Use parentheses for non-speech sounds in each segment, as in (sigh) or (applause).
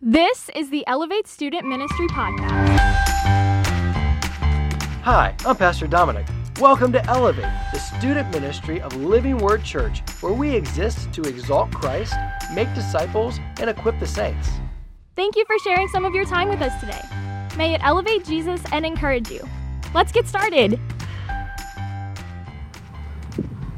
This is the Elevate Student Ministry Podcast. Hi, I'm Pastor Dominic. Welcome to Elevate, the student ministry of Living Word Church, where we exist to exalt Christ, make disciples, and equip the saints. Thank you for sharing some of your time with us today. May it elevate Jesus and encourage you. Let's get started.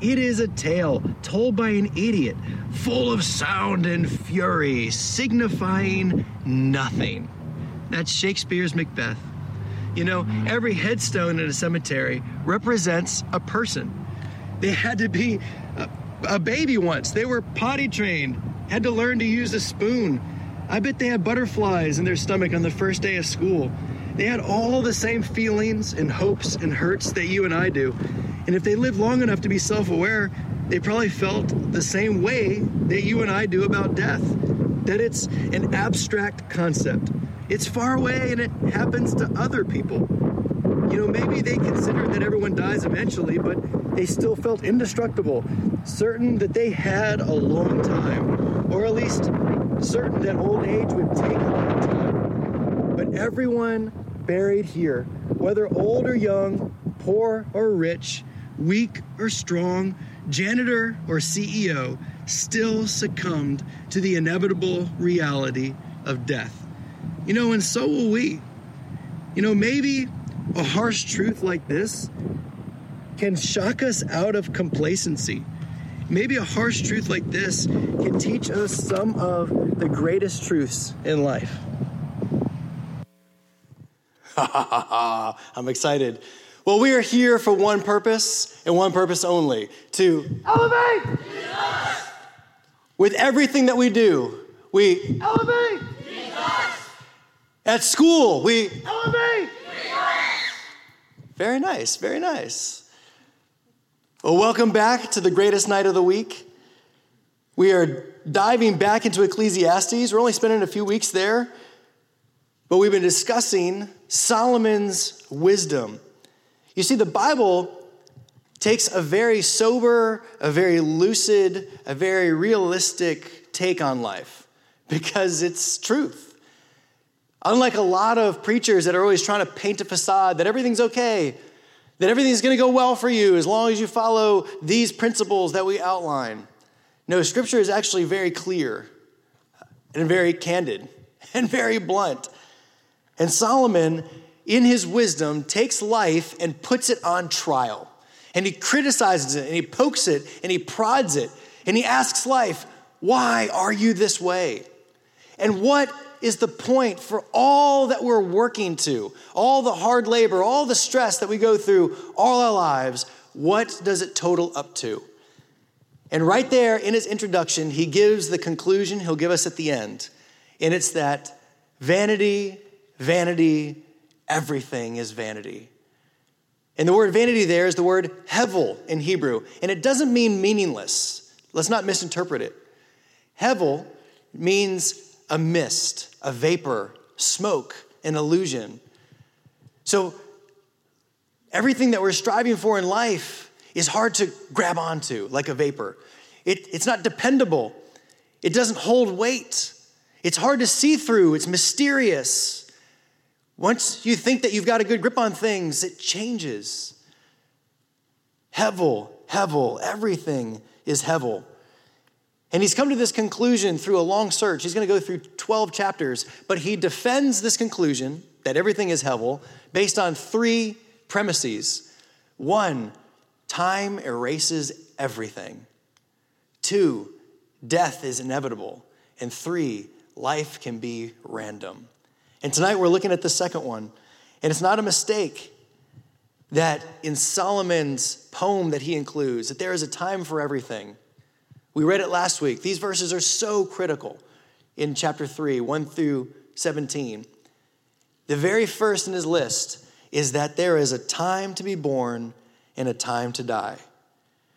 It is a tale told by an idiot, full of sound and fury, signifying nothing. That's Shakespeare's Macbeth. You know, every headstone in a cemetery represents a person. They had to be a, a baby once, they were potty trained, had to learn to use a spoon. I bet they had butterflies in their stomach on the first day of school. They had all the same feelings and hopes and hurts that you and I do. And if they lived long enough to be self aware, they probably felt the same way that you and I do about death that it's an abstract concept. It's far away and it happens to other people. You know, maybe they considered that everyone dies eventually, but they still felt indestructible, certain that they had a long time, or at least certain that old age would take a long time. But everyone buried here, whether old or young, poor or rich, weak or strong, janitor or CEO, still succumbed to the inevitable reality of death. You know, and so will we. You know, maybe a harsh truth like this can shock us out of complacency. Maybe a harsh truth like this can teach us some of the greatest truths in life. (laughs) I'm excited. Well, we are here for one purpose and one purpose only to elevate. Jesus. With everything that we do, we elevate. Jesus. At school, we elevate. Jesus. Very nice, very nice. Well, welcome back to the greatest night of the week. We are diving back into Ecclesiastes. We're only spending a few weeks there, but we've been discussing Solomon's wisdom. You see, the Bible takes a very sober, a very lucid, a very realistic take on life (laughs) because it's truth. Unlike a lot of preachers that are always trying to paint a facade that everything's okay, that everything's going to go well for you as long as you follow these principles that we outline. No, scripture is actually very clear and very candid (laughs) and very blunt. And Solomon in his wisdom, takes life and puts it on trial. And he criticizes it and he pokes it and he prods it and he asks life, Why are you this way? And what is the point for all that we're working to, all the hard labor, all the stress that we go through all our lives? What does it total up to? And right there in his introduction, he gives the conclusion he'll give us at the end. And it's that vanity, vanity, everything is vanity. And the word vanity there is the word hevel in Hebrew, and it doesn't mean meaningless. Let's not misinterpret it. Hevel means a mist, a vapor, smoke, an illusion. So everything that we're striving for in life is hard to grab onto like a vapor. It, it's not dependable, it doesn't hold weight, it's hard to see through, it's mysterious. Once you think that you've got a good grip on things, it changes. Hevel, Hevel, everything is Hevel. And he's come to this conclusion through a long search. He's going to go through 12 chapters, but he defends this conclusion that everything is Hevel based on three premises. One, time erases everything. Two, death is inevitable. And three, life can be random. And tonight we're looking at the second one. And it's not a mistake that in Solomon's poem that he includes, that there is a time for everything. We read it last week. These verses are so critical in chapter 3, 1 through 17. The very first in his list is that there is a time to be born and a time to die.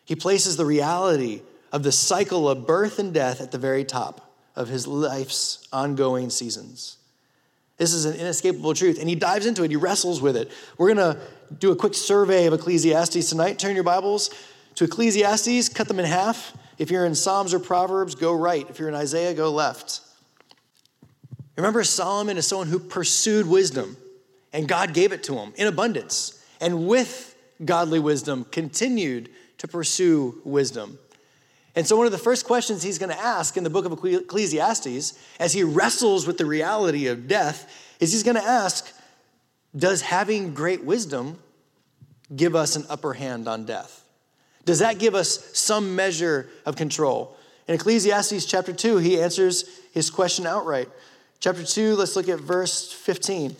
He places the reality of the cycle of birth and death at the very top of his life's ongoing seasons. This is an inescapable truth, and he dives into it. He wrestles with it. We're going to do a quick survey of Ecclesiastes tonight. Turn your Bibles to Ecclesiastes, cut them in half. If you're in Psalms or Proverbs, go right. If you're in Isaiah, go left. Remember, Solomon is someone who pursued wisdom, and God gave it to him in abundance. And with godly wisdom, continued to pursue wisdom. And so, one of the first questions he's going to ask in the book of Ecclesiastes, as he wrestles with the reality of death, is he's going to ask, Does having great wisdom give us an upper hand on death? Does that give us some measure of control? In Ecclesiastes chapter 2, he answers his question outright. Chapter 2, let's look at verse 15.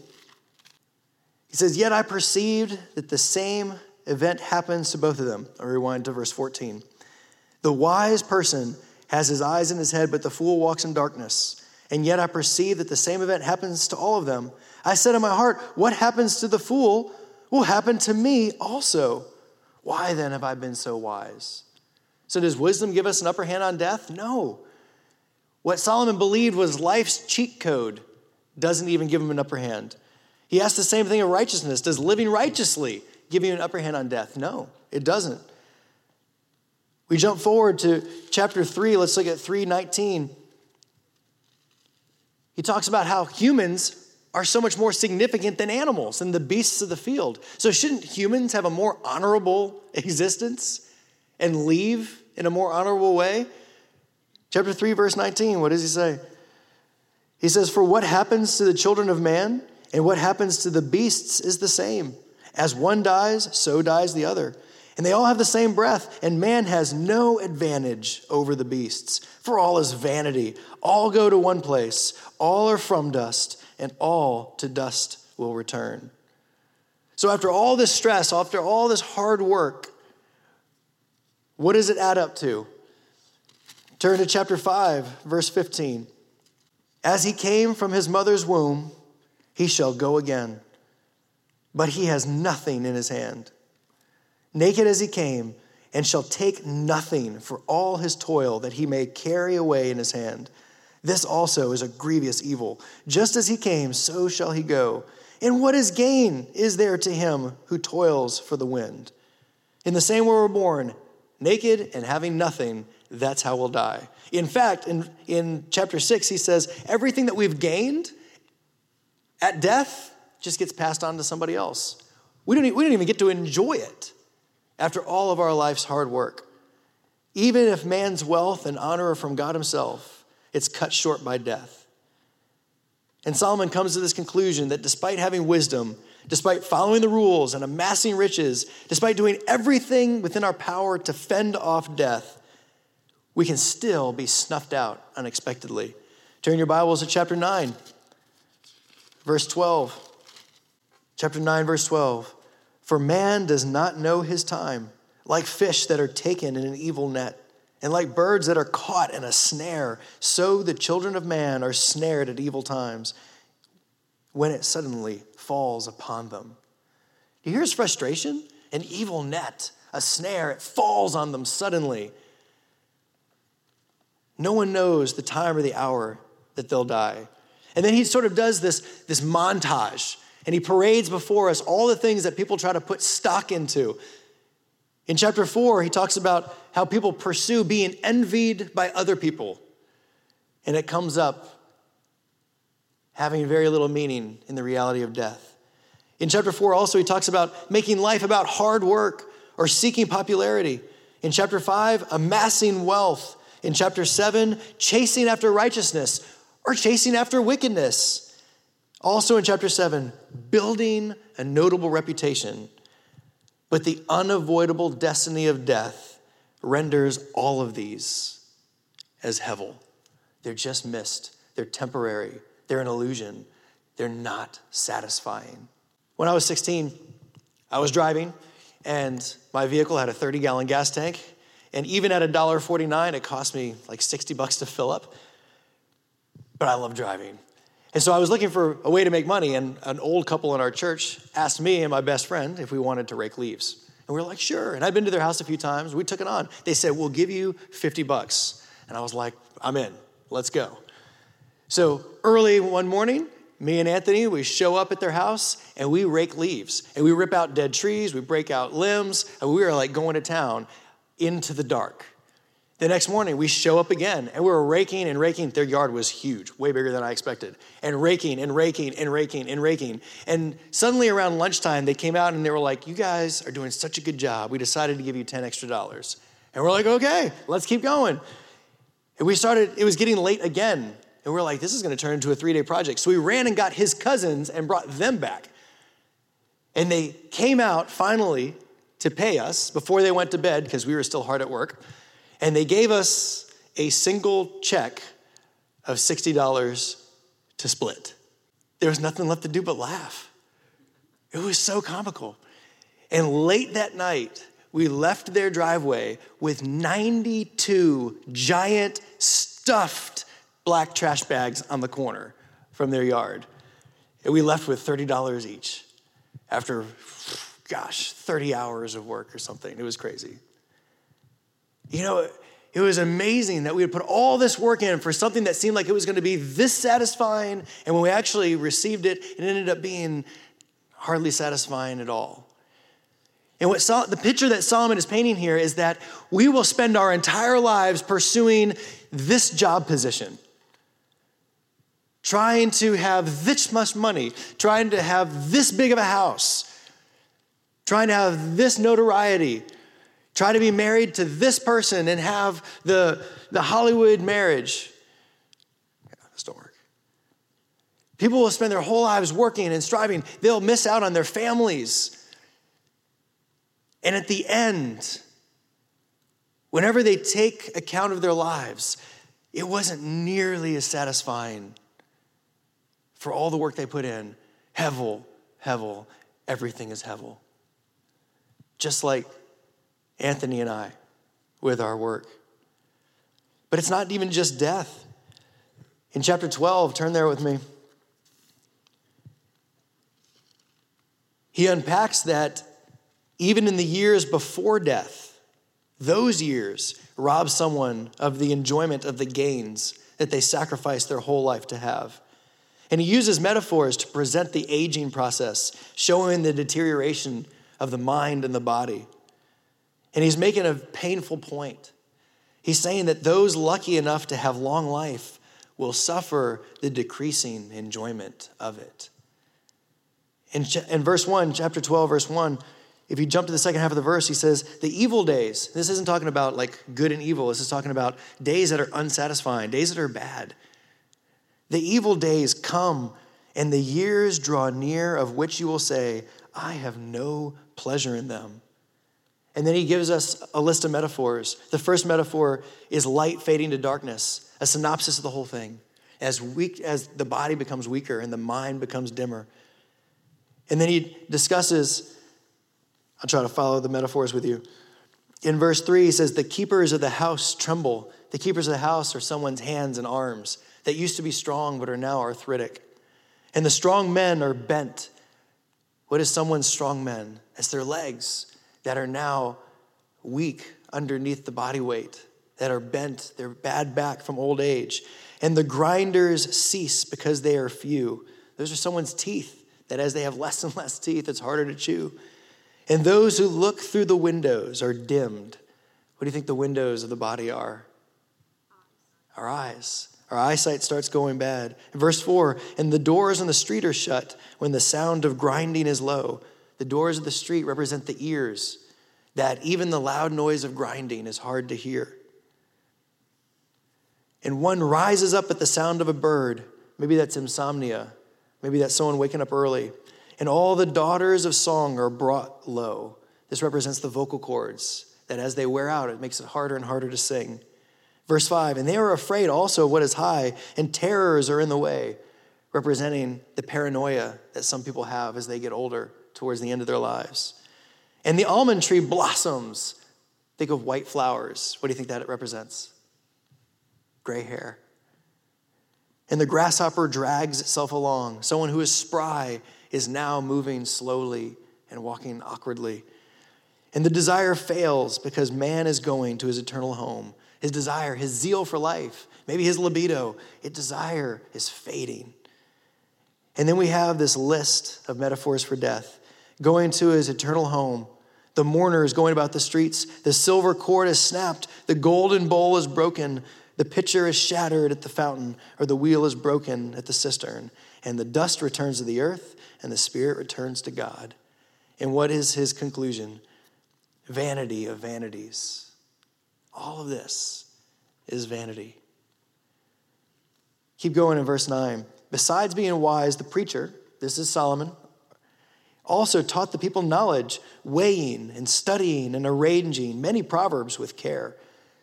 He says, Yet I perceived that the same event happens to both of them. I'll rewind to verse 14. The wise person has his eyes in his head, but the fool walks in darkness. And yet I perceive that the same event happens to all of them. I said in my heart, What happens to the fool will happen to me also. Why then have I been so wise? So, does wisdom give us an upper hand on death? No. What Solomon believed was life's cheat code doesn't even give him an upper hand. He asked the same thing of righteousness. Does living righteously give you an upper hand on death? No, it doesn't. We jump forward to chapter 3. Let's look at 319. He talks about how humans are so much more significant than animals and the beasts of the field. So, shouldn't humans have a more honorable (laughs) existence and leave in a more honorable way? Chapter 3, verse 19, what does he say? He says, For what happens to the children of man and what happens to the beasts is the same. As one dies, so dies the other. And they all have the same breath, and man has no advantage over the beasts. For all is vanity. All go to one place, all are from dust, and all to dust will return. So, after all this stress, after all this hard work, what does it add up to? Turn to chapter 5, verse 15. As he came from his mother's womb, he shall go again, but he has nothing in his hand naked as he came, and shall take nothing for all his toil that he may carry away in his hand. This also is a grievous evil. Just as he came, so shall he go. And what is gain is there to him who toils for the wind? In the same way we're born, naked and having nothing, that's how we'll die. In fact, in, in chapter 6, he says, everything that we've gained at death just gets passed on to somebody else. We don't, we don't even get to enjoy it after all of our life's hard work. Even if man's wealth and honor are from God Himself, it's cut short by death. And Solomon comes to this conclusion that despite having wisdom, despite following the rules and amassing riches, despite doing everything within our power to fend off death, we can still be snuffed out unexpectedly. Turn your Bibles to chapter 9, verse 12. Chapter 9, verse 12. For man does not know his time, like fish that are taken in an evil net, and like birds that are caught in a snare, so the children of man are snared at evil times when it suddenly falls upon them. Do you hear his frustration? An evil net, a snare, it falls on them suddenly. No one knows the time or the hour that they'll die. And then he sort of does this, this montage and he parades before us all the things that people try to put stock into. In chapter four, he talks about how people pursue being envied by other people. And it comes up having very little meaning in the reality of death. In chapter four, also, he talks about making life about hard work or seeking popularity. In chapter five, amassing wealth. In chapter seven, chasing after righteousness or chasing after wickedness. Also in chapter 7, building a notable reputation, but the unavoidable destiny of death renders all of these as hevel. They're just mist, they're temporary, they're an illusion, they're not satisfying. When I was 16, I was driving and my vehicle had a 30 gallon gas tank. And even at $1.49, it cost me like 60 bucks to fill up. But I love driving. And so I was looking for a way to make money, and an old couple in our church asked me and my best friend if we wanted to rake leaves. And we were like, sure. And I'd been to their house a few times. We took it on. They said, we'll give you 50 bucks. And I was like, I'm in. Let's go. So early one morning, me and Anthony, we show up at their house and we rake leaves. And we rip out dead trees, we break out limbs, and we are like going to town into the dark. The next morning, we show up again and we were raking and raking. Their yard was huge, way bigger than I expected. And raking and raking and raking and raking. And suddenly around lunchtime, they came out and they were like, You guys are doing such a good job. We decided to give you 10 extra dollars. And we're like, Okay, let's keep going. And we started, it was getting late again. And we are like, This is going to turn into a three day project. So we ran and got his cousins and brought them back. And they came out finally to pay us before they went to bed because we were still hard at work. And they gave us a single check of $60 to split. There was nothing left to do but laugh. It was so comical. And late that night, we left their driveway with 92 giant stuffed black trash bags on the corner from their yard. And we left with $30 each after, gosh, 30 hours of work or something. It was crazy. You know, it was amazing that we had put all this work in for something that seemed like it was going to be this satisfying. And when we actually received it, it ended up being hardly satisfying at all. And what Sol- the picture that Solomon is painting here is that we will spend our entire lives pursuing this job position, trying to have this much money, trying to have this big of a house, trying to have this notoriety, Try to be married to this person and have the, the Hollywood marriage. Yeah, this don't work. People will spend their whole lives working and striving. They'll miss out on their families. And at the end, whenever they take account of their lives, it wasn't nearly as satisfying for all the work they put in. Hevel, Hevel, everything is Hevel. Just like Anthony and I with our work. But it's not even just death. In chapter 12, turn there with me. He unpacks that even in the years before death, those years rob someone of the enjoyment of the gains that they sacrificed their whole life to have. And he uses metaphors to present the aging process, showing the deterioration of the mind and the body. And he's making a painful point. He's saying that those lucky enough to have long life will suffer the decreasing enjoyment of it. In, in verse 1, chapter 12, verse 1, if you jump to the second half of the verse, he says, The evil days, this isn't talking about like good and evil, this is talking about days that are unsatisfying, days that are bad. The evil days come, and the years draw near of which you will say, I have no pleasure in them. And then he gives us a list of metaphors. The first metaphor is light fading to darkness, a synopsis of the whole thing. As, weak, as the body becomes weaker and the mind becomes dimmer. And then he discusses, I'll try to follow the metaphors with you. In verse 3, he says, The keepers of the house tremble. The keepers of the house are someone's hands and arms that used to be strong but are now arthritic. And the strong men are bent. What is someone's strong men? It's their legs that are now weak underneath the body weight, that are bent, they're bad back from old age. And the grinders cease because they are few. Those are someone's teeth, that as they have less and less teeth, it's harder to chew. And those who look through the windows are dimmed. What do you think the windows of the body are? Our eyes. Our eyesight starts going bad. verse 4 And the doors on the street are shut when the sound of grinding is low. The doors of the street represent the ears, that even the loud noise of grinding is hard to hear. And one rises up at the sound of a bird. Maybe that's insomnia. Maybe that's someone waking up early. And all the daughters of song are brought low. This represents the vocal cords, that as they wear out, it makes it harder and harder to sing. Verse 5 And they are afraid also of what is high, and terrors are in the way, representing the paranoia that some people have as they get older towards the end of their lives. And the almond tree blossoms. Think of white flowers. What do you think that represents? Gray hair. And the grasshopper drags itself along. Someone who is spry is now moving slowly and walking awkwardly. And the desire fails because man is going to his eternal home. His desire, his zeal for life, maybe his libido, its desire is fading. And then we have this list of metaphors for death going to his eternal home. The mourner is going about the streets. The silver cord is snapped. The golden bowl is broken. The pitcher is shattered at the fountain, or the wheel is broken at the cistern. And the dust returns to the earth, and the spirit returns to God. And what is his conclusion? Vanity of vanities. All of this is vanity. Keep going in verse 9. Besides being wise, the preacher, this is Solomon, also taught the people knowledge, weighing and studying and arranging many proverbs with care.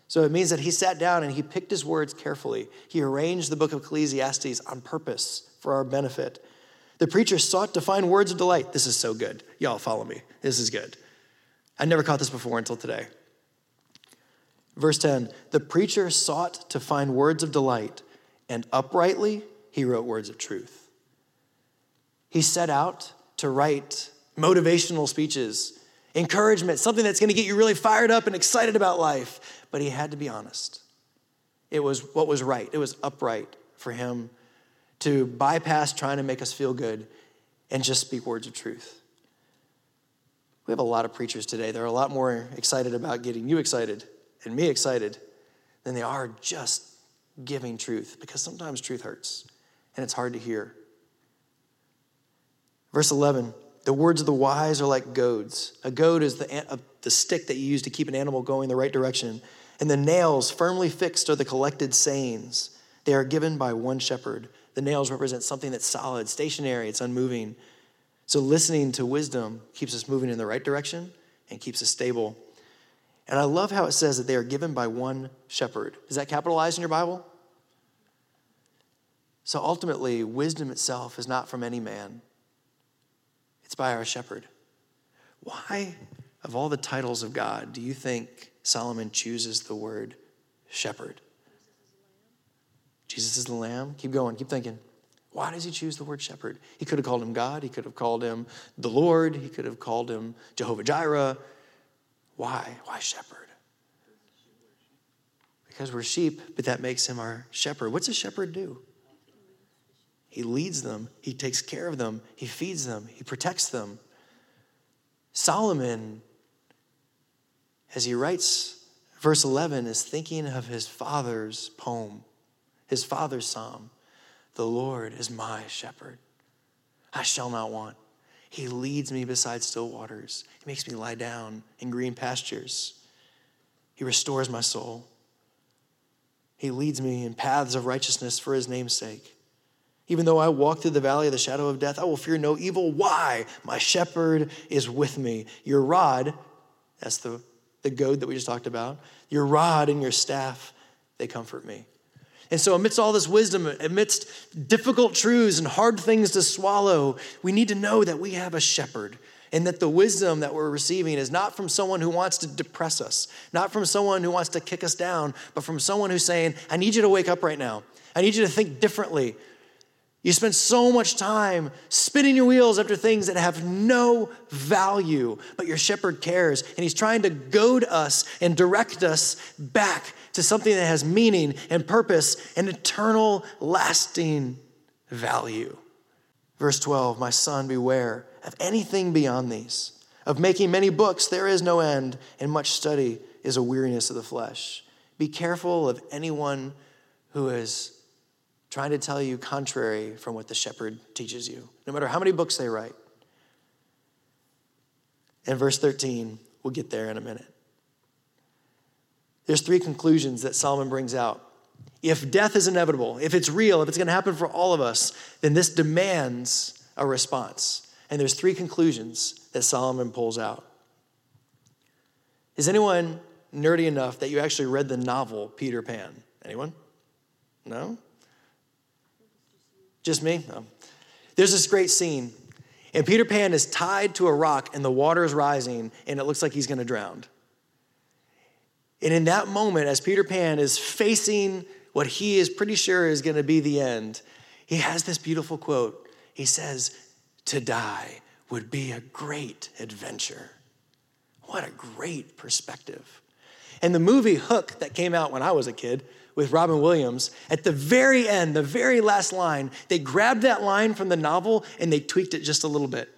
So it means that he sat down and he picked his words carefully. He arranged the book of Ecclesiastes on purpose for our benefit. The preacher sought to find words of delight. This is so good. Y'all follow me. This is good. I never caught this before until today. Verse 10 The preacher sought to find words of delight, and uprightly he wrote words of truth. He set out to write motivational speeches, encouragement, something that's going to get you really fired up and excited about life. But he had to be honest. It was what was right, it was upright for him to bypass trying to make us feel good and just speak words of truth. We have a lot of preachers today. They're a lot more excited about getting you excited and me excited than they are just giving truth because sometimes truth hurts and it's hard to hear. Verse 11 the words of the wise are like goads. A goad is the, the stick that you use to keep an animal going the right direction. And the nails firmly fixed are the collected sayings. They are given by one shepherd. The nails represent something that's solid, stationary, it's unmoving. So listening to wisdom keeps us moving in the right direction and keeps us stable. And I love how it says that they are given by one shepherd. Is that capitalized in your Bible? So ultimately, wisdom itself is not from any man, it's by our shepherd. Why, of all the titles of God, do you think Solomon chooses the word shepherd? Jesus is the lamb. Keep going, keep thinking. Why does he choose the word shepherd? He could have called him God. He could have called him the Lord. He could have called him Jehovah Jireh. Why? Why shepherd? Because we're sheep, but that makes him our shepherd. What's a shepherd do? He leads them, he takes care of them, he feeds them, he protects them. Solomon, as he writes verse 11, is thinking of his father's poem, his father's psalm. The Lord is my shepherd. I shall not want. He leads me beside still waters. He makes me lie down in green pastures. He restores my soul. He leads me in paths of righteousness for his name's sake. Even though I walk through the valley of the shadow of death, I will fear no evil. Why? My shepherd is with me. Your rod, that's the, the goad that we just talked about, your rod and your staff, they comfort me. And so, amidst all this wisdom, amidst difficult truths and hard things to swallow, we need to know that we have a shepherd and that the wisdom that we're receiving is not from someone who wants to depress us, not from someone who wants to kick us down, but from someone who's saying, I need you to wake up right now. I need you to think differently. You spend so much time spinning your wheels after things that have no value, but your shepherd cares, and he's trying to goad us and direct us back to something that has meaning and purpose and eternal, lasting value. Verse 12 My son, beware of anything beyond these. Of making many books, there is no end, and much study is a weariness of the flesh. Be careful of anyone who is trying to tell you contrary from what the shepherd teaches you, no matter how many books they write. And verse 13, we'll get there in a minute. There's three conclusions that Solomon brings out. If death is inevitable, if it's real, if it's going to happen for all of us, then this demands a response. And there's three conclusions that Solomon pulls out. Is anyone nerdy enough that you actually read the novel Peter Pan? Anyone? No? Just me? No. There's this great scene, and Peter Pan is tied to a rock, and the water is rising, and it looks like he's going to drown. And in that moment, as Peter Pan is facing what he is pretty sure is going to be the end, he has this beautiful quote. He says, To die would be a great adventure. What a great perspective. And the movie Hook that came out when I was a kid with Robin Williams, at the very end, the very last line, they grabbed that line from the novel and they tweaked it just a little bit.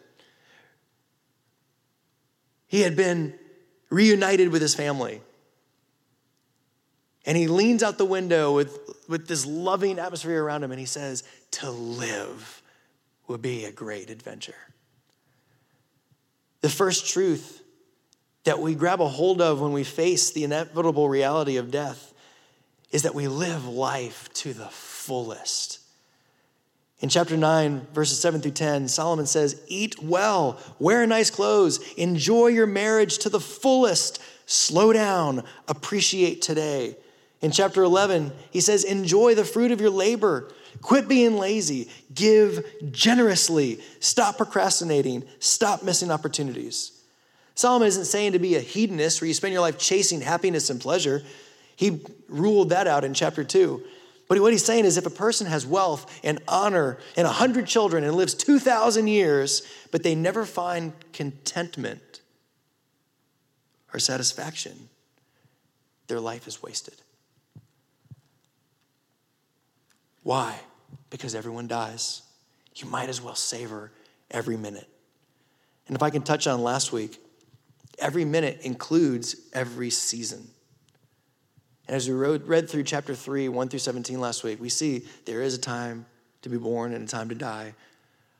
He had been reunited with his family. And he leans out the window with, with this loving atmosphere around him and he says, To live would be a great adventure. The first truth that we grab a hold of when we face the inevitable reality of death is that we live life to the fullest. In chapter 9, verses 7 through 10, Solomon says, Eat well, wear nice clothes, enjoy your marriage to the fullest, slow down, appreciate today. In chapter 11, he says, Enjoy the fruit of your labor, quit being lazy, give generously, stop procrastinating, stop missing opportunities. Solomon isn't saying to be a hedonist where you spend your life chasing happiness and pleasure. He ruled that out in chapter 2. But what he's saying is if a person has wealth and honor and 100 children and lives 2,000 years, but they never find contentment or satisfaction, their life is wasted. Why? Because everyone dies. You might as well savor every minute. And if I can touch on last week, every minute includes every season. And as we read through chapter 3, 1 through 17 last week, we see there is a time to be born and a time to die,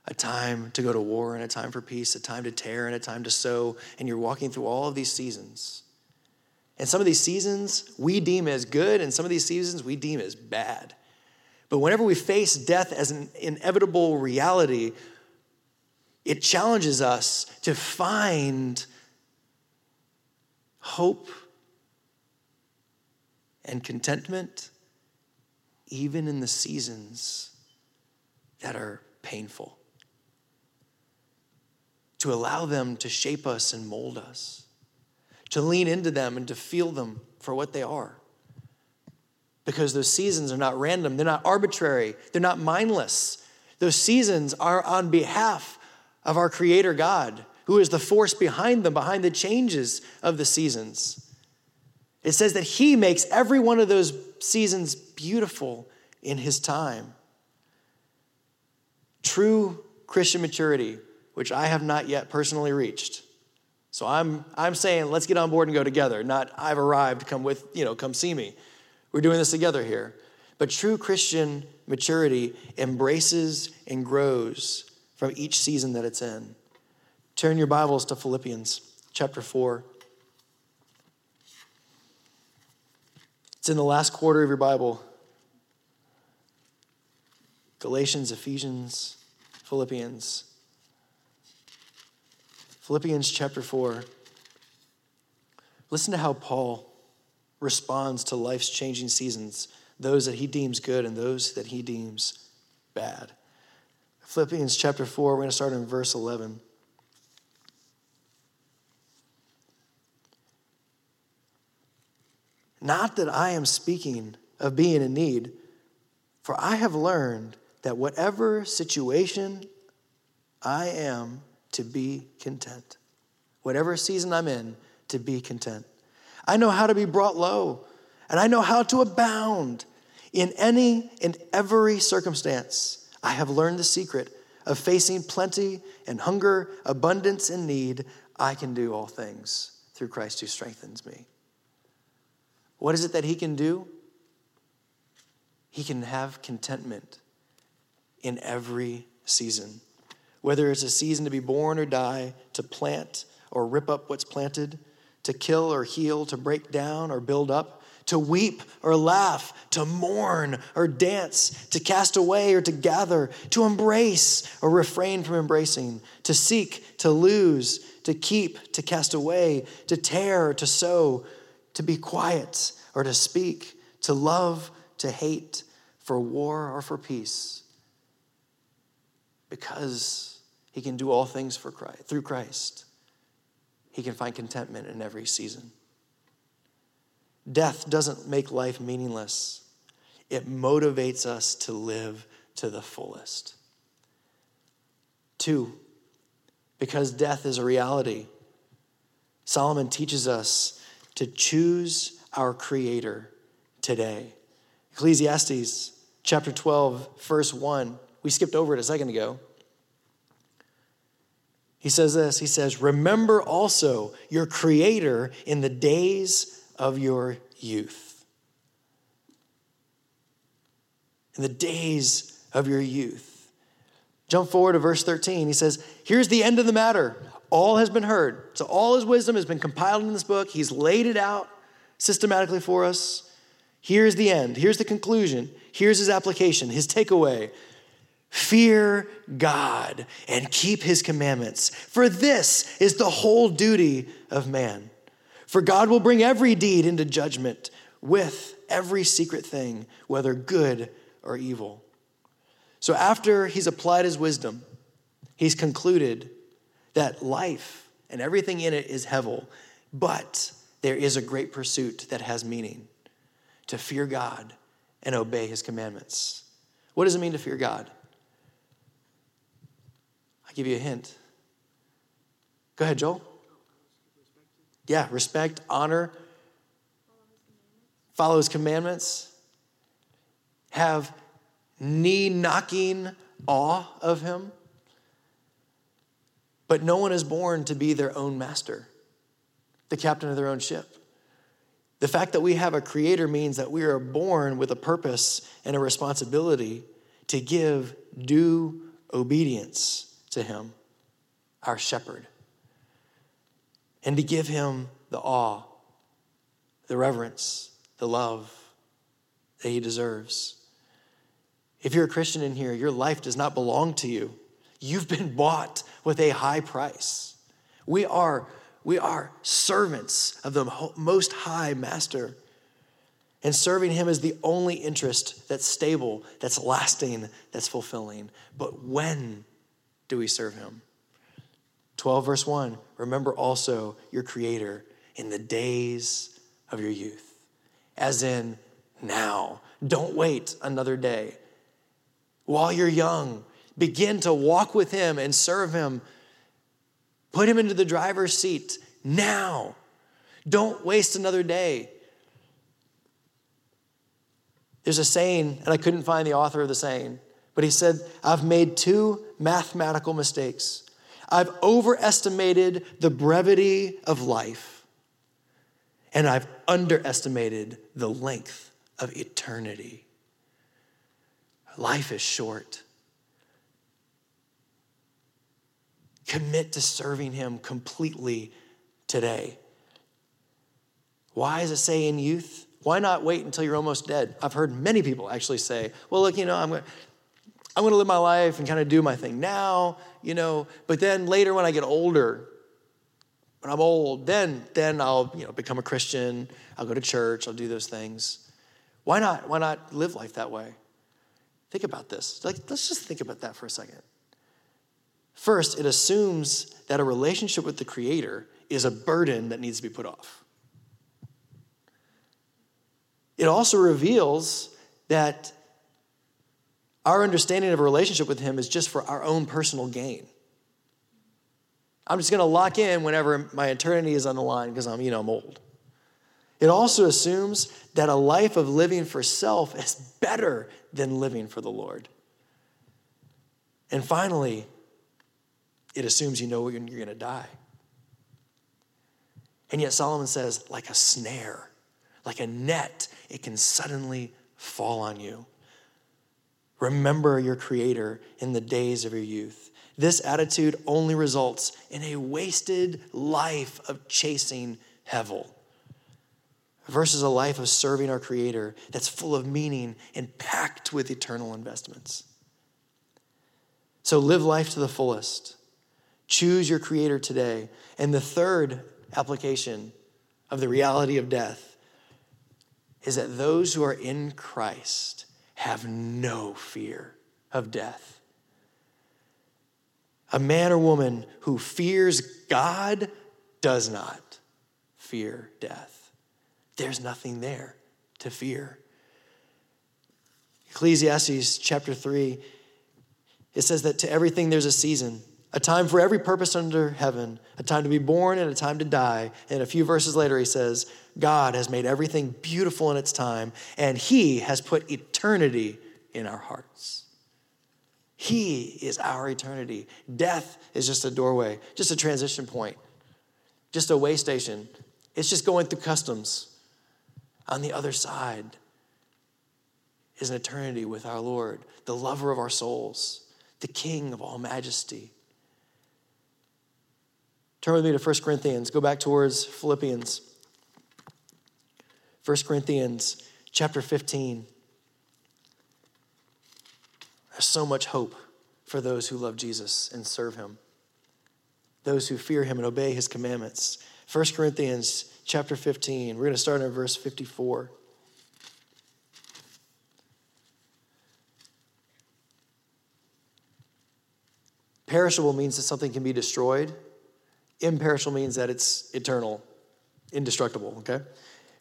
a time to go to war and a time for peace, a time to tear and a time to sow. And you're walking through all of these seasons. And some of these seasons we deem as good, and some of these seasons we deem as bad. But whenever we face death as an inevitable reality, it challenges us to find hope and contentment, even in the seasons that are painful. To allow them to shape us and mold us, to lean into them and to feel them for what they are. Because those seasons are not random, they're not arbitrary, they're not mindless. Those seasons are on behalf of our Creator God, who is the force behind them, behind the changes of the seasons. It says that He makes every one of those seasons beautiful in His time. True Christian maturity, which I have not yet personally reached. So I'm, I'm saying let's get on board and go together, not I've arrived, come with, you know, come see me. We're doing this together here. But true Christian maturity embraces and grows from each season that it's in. Turn your Bibles to Philippians chapter 4. It's in the last quarter of your Bible Galatians, Ephesians, Philippians. Philippians chapter 4. Listen to how Paul responds to life's changing seasons, those that he deems good and those that he deems bad. Philippians chapter 4, we're going to start in verse 11. Not that I am speaking of being in need, for I have learned that whatever situation I am, to be content. Whatever season I'm in, to be content. I know how to be brought low, and I know how to abound in any and every circumstance. I have learned the secret of facing plenty and hunger, abundance and need. I can do all things through Christ who strengthens me. What is it that he can do? He can have contentment in every season. Whether it's a season to be born or die, to plant or rip up what's planted, to kill or heal, to break down or build up, to weep or laugh, to mourn or dance, to cast away or to gather, to embrace or refrain from embracing, to seek, to lose, to keep, to cast away, to tear, to sow, to be quiet or to speak, to love, to hate, for war or for peace. Because he can do all things for Christ, through Christ, he can find contentment in every season. Death doesn't make life meaningless. it motivates us to live to the fullest. Two, because death is a reality, Solomon teaches us to choose our Creator today. Ecclesiastes chapter 12, verse 1. We skipped over it a second ago. He says this He says, Remember also your Creator in the days of your youth. In the days of your youth. Jump forward to verse 13. He says, Here's the end of the matter. All has been heard. So, all his wisdom has been compiled in this book. He's laid it out systematically for us. Here's the end. Here's the conclusion. Here's his application, his takeaway. Fear God and keep his commandments, for this is the whole duty of man. For God will bring every deed into judgment with every secret thing, whether good or evil. So, after he's applied his wisdom, he's concluded that life and everything in it is hevel, but there is a great pursuit that has meaning to fear God and obey his commandments. What does it mean to fear God? I'll give you a hint. Go ahead, Joel. Yeah, respect, honor, follow his commandments, have knee knocking awe of him. But no one is born to be their own master, the captain of their own ship. The fact that we have a creator means that we are born with a purpose and a responsibility to give due obedience to him, our shepherd, and to give him the awe, the reverence, the love that he deserves. If you're a Christian in here, your life does not belong to you. You've been bought with a high price. We are, we are servants of the most high master. And serving him is the only interest that's stable, that's lasting, that's fulfilling. But when do we serve him? 12, verse 1 Remember also your Creator in the days of your youth, as in now. Don't wait another day. While you're young, begin to walk with Him and serve Him. Put Him into the driver's seat now. Don't waste another day. There's a saying, and I couldn't find the author of the saying, but he said, I've made two mathematical mistakes. I've overestimated the brevity of life, and I've underestimated the length of eternity. Life is short. Commit to serving Him completely today. Why does it say in youth? Why not wait until you're almost dead? I've heard many people actually say, well, look, you know, I'm going I'm going to live my life and kind of do my thing now, you know, but then later when I get older, when I'm old, then then I'll, you know, become a Christian, I'll go to church, I'll do those things. Why not why not live life that way? Think about this. Like let's just think about that for a second. First, it assumes that a relationship with the Creator is a burden that needs to be put off. It also reveals that our understanding of a relationship with Him is just for our own personal gain. I'm just going to lock in whenever my eternity is on the line because I'm, you know, I'm old. It also assumes that a life of living for self is better than living for the Lord. And finally, it assumes you know when you're going to die. And yet Solomon says, like a snare, like a net, it can suddenly fall on you. Remember your Creator in the days of your youth. This attitude only results in a wasted life of chasing hevel versus a life of serving our Creator that's full of meaning and packed with eternal investments. So live life to the fullest. Choose your Creator today. And the third application of the reality of death is that those who are in Christ have no fear of death. A man or woman who fears God does not fear death. There's nothing there to fear. Ecclesiastes chapter 3, it says that to everything there's a season, a time for every purpose under heaven, a time to be born and a time to die. And a few verses later, he says, God has made everything beautiful in its time, and he has put eternity in our hearts. He is our eternity. Death is just a doorway, just a transition point, just a way station. It's just going through customs. On the other side is an eternity with our Lord, the lover of our souls, the King of all majesty. Turn with me to 1 Corinthians. Go back towards Philippians. 1 Corinthians chapter 15. There's so much hope for those who love Jesus and serve him, those who fear him and obey his commandments. 1 Corinthians chapter 15, we're going to start in verse 54. Perishable means that something can be destroyed. Imperishable means that it's eternal, indestructible, okay?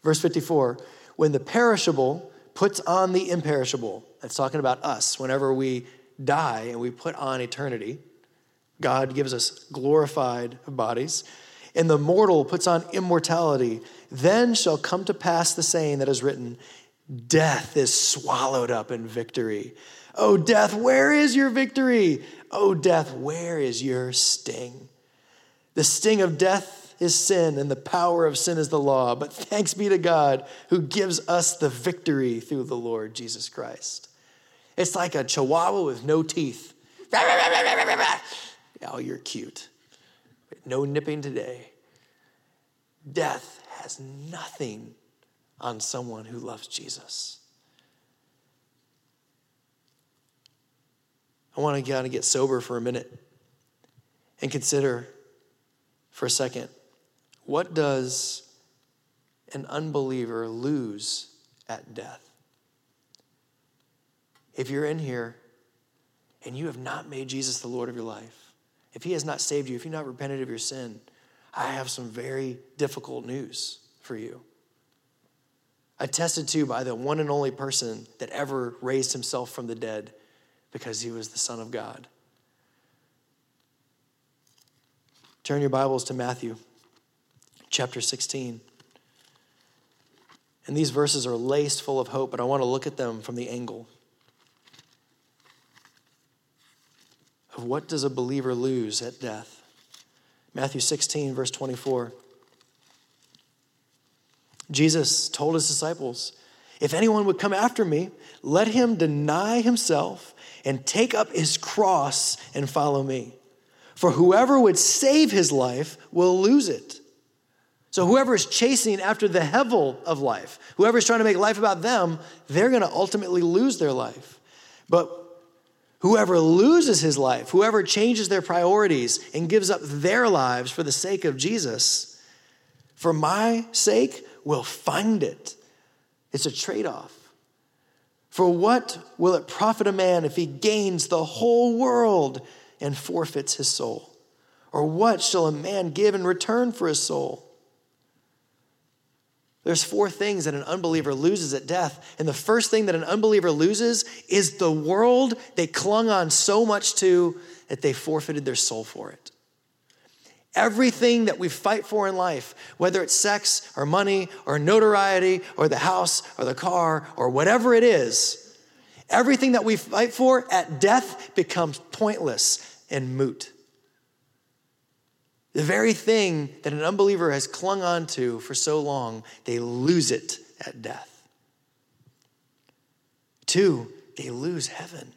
Verse 54 when the perishable puts on the imperishable, that's talking about us. Whenever we die and we put on eternity, God gives us glorified bodies, and the mortal puts on immortality, then shall come to pass the saying that is written Death is swallowed up in victory. Oh, death, where is your victory? Oh, death, where is your sting? The sting of death is sin, and the power of sin is the law. But thanks be to God who gives us the victory through the Lord Jesus Christ. It's like a chihuahua with no teeth. (laughs) Oh, you're cute. No nipping today. Death has nothing on someone who loves Jesus. I want to kind of get sober for a minute and consider for a second what does an unbeliever lose at death? If you're in here and you have not made Jesus the Lord of your life, if He has not saved you, if you've not repented of your sin, I have some very difficult news for you. Attested to by the one and only person that ever raised himself from the dead because he was the Son of God. Turn your Bibles to Matthew chapter 16. And these verses are laced full of hope, but I want to look at them from the angle of what does a believer lose at death? Matthew 16, verse 24. Jesus told his disciples, If anyone would come after me, let him deny himself and take up his cross and follow me. For whoever would save his life will lose it so, whoever is chasing after the hevel of life, whoever is trying to make life about them, they're going to ultimately lose their life. But whoever loses his life, whoever changes their priorities and gives up their lives for the sake of Jesus, for my sake, will find it. It's a trade off. For what will it profit a man if he gains the whole world and forfeits his soul? Or what shall a man give in return for his soul? There's four things that an unbeliever loses at death. And the first thing that an unbeliever loses is the world they clung on so much to that they forfeited their soul for it. Everything that we fight for in life, whether it's sex or money or notoriety or the house or the car or whatever it is, everything that we fight for at death becomes pointless and moot. The very thing that an unbeliever has clung on to for so long, they lose it at death. Two, they lose heaven.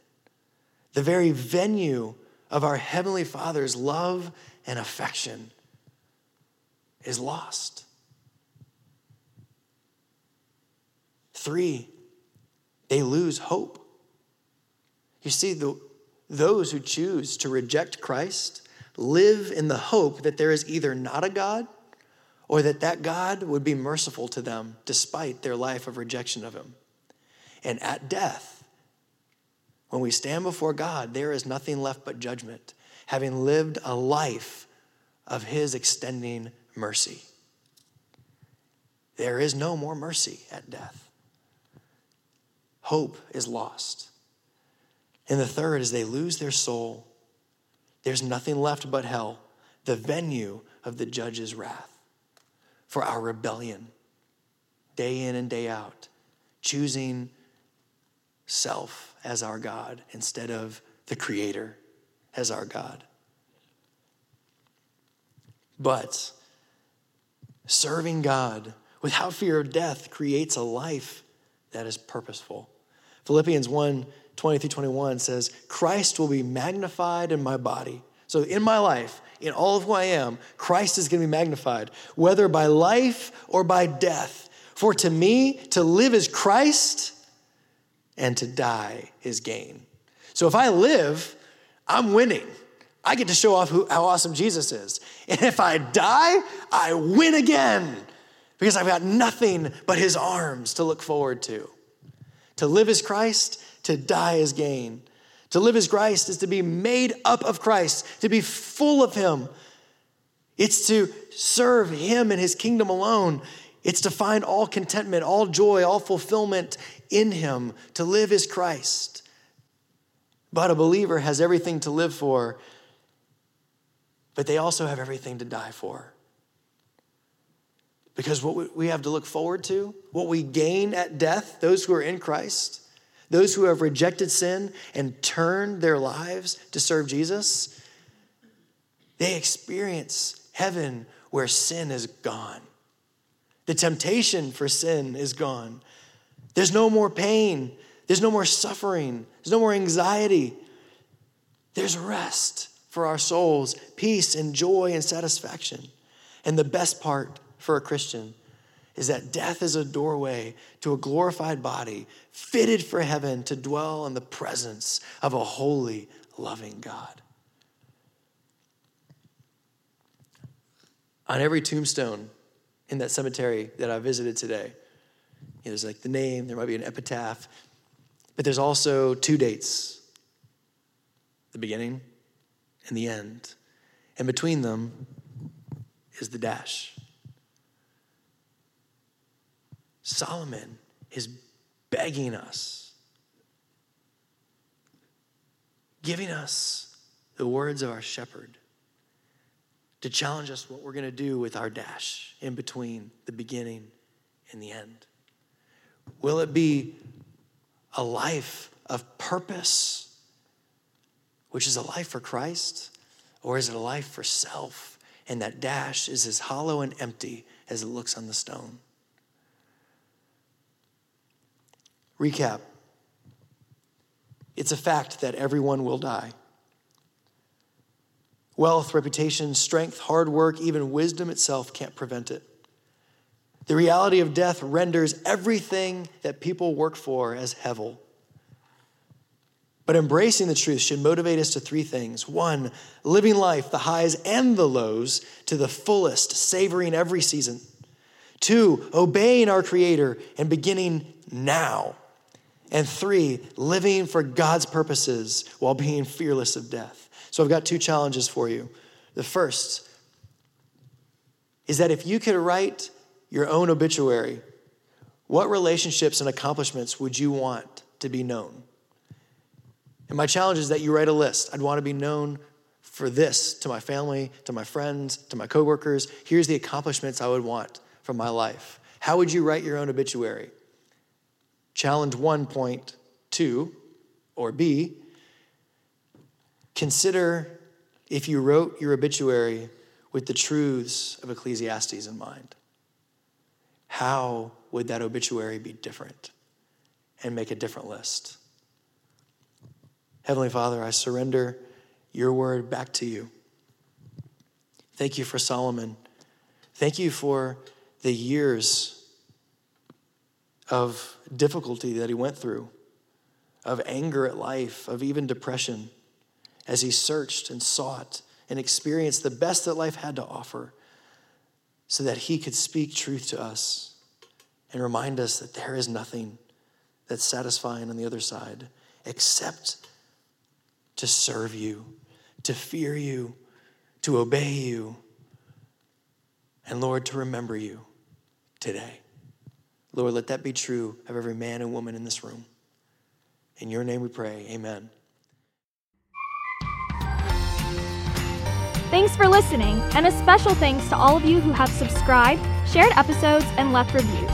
The very venue of our Heavenly Father's love and affection is lost. Three, they lose hope. You see, the, those who choose to reject Christ live in the hope that there is either not a God or that that God would be merciful to them despite their life of rejection of Him. And at death, when we stand before God, there is nothing left but judgment, having lived a life of His extending mercy. There is no more mercy at death. hope is lost. And the third is they lose their soul. There's nothing left but hell, the venue of the judge's wrath for our rebellion, day in and day out, choosing self as our God instead of the Creator as our God. But serving God without fear of death creates a life that is purposeful. Philippians 1 20 through 21 says, Christ will be magnified in my body. So, in my life, in all of who I am, Christ is going to be magnified, whether by life or by death. For to me, to live is Christ, and to die is gain. So, if I live, I'm winning. I get to show off who, how awesome Jesus is. And if I die, I win again because I've got nothing but his arms to look forward to. To live is Christ, to die is gain. To live as Christ is to be made up of Christ, to be full of him. It's to serve him and his kingdom alone. It's to find all contentment, all joy, all fulfillment in him, to live as Christ. But a believer has everything to live for, but they also have everything to die for. Because what we have to look forward to, what we gain at death, those who are in Christ, those who have rejected sin and turned their lives to serve Jesus, they experience heaven where sin is gone. The temptation for sin is gone. There's no more pain. There's no more suffering. There's no more anxiety. There's rest for our souls, peace and joy and satisfaction. And the best part for a Christian is that death is a doorway to a glorified body fitted for heaven to dwell in the presence of a holy, loving God. On every tombstone in that cemetery that I visited today, there's like the name, there might be an epitaph, but there's also two dates the beginning and the end. And between them is the dash. Solomon is begging us, giving us the words of our shepherd to challenge us what we're going to do with our dash in between the beginning and the end. Will it be a life of purpose, which is a life for Christ, or is it a life for self? And that dash is as hollow and empty as it looks on the stone. Recap it's a fact that everyone will die. Wealth, reputation, strength, hard work, even wisdom itself can't prevent it. The reality of death renders everything that people work for as hevel. But embracing the truth should motivate us to three things. One, living life, the highs and the lows, to the fullest, savoring every season. Two, obeying our Creator and beginning now. And three, living for God's purposes while being fearless of death. So I've got two challenges for you. The first is that if you could write your own obituary, what relationships and accomplishments would you want to be known? And my challenge is that you write a list. I'd want to be known for this to my family, to my friends, to my coworkers. Here's the accomplishments I would want from my life. How would you write your own obituary? Challenge 1.2 or B consider if you wrote your obituary with the truths of Ecclesiastes in mind. How would that obituary be different and make a different list? Heavenly Father, I surrender your word back to you. Thank you for Solomon. Thank you for the years of difficulty that he went through, of anger at life, of even depression, as he searched and sought and experienced the best that life had to offer so that he could speak truth to us and remind us that there is nothing that's satisfying on the other side except to serve you, to fear you, to obey you, and Lord, to remember you today. Lord, let that be true of every man and woman in this room. In your name we pray. Amen. Thanks for listening, and a special thanks to all of you who have subscribed, shared episodes, and left reviews.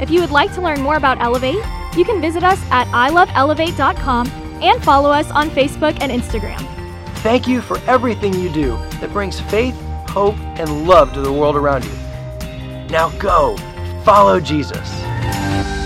If you would like to learn more about Elevate, you can visit us at iloveelevate.com and follow us on Facebook and Instagram. Thank you for everything you do that brings faith, hope, and love to the world around you. Now go, Follow Jesus.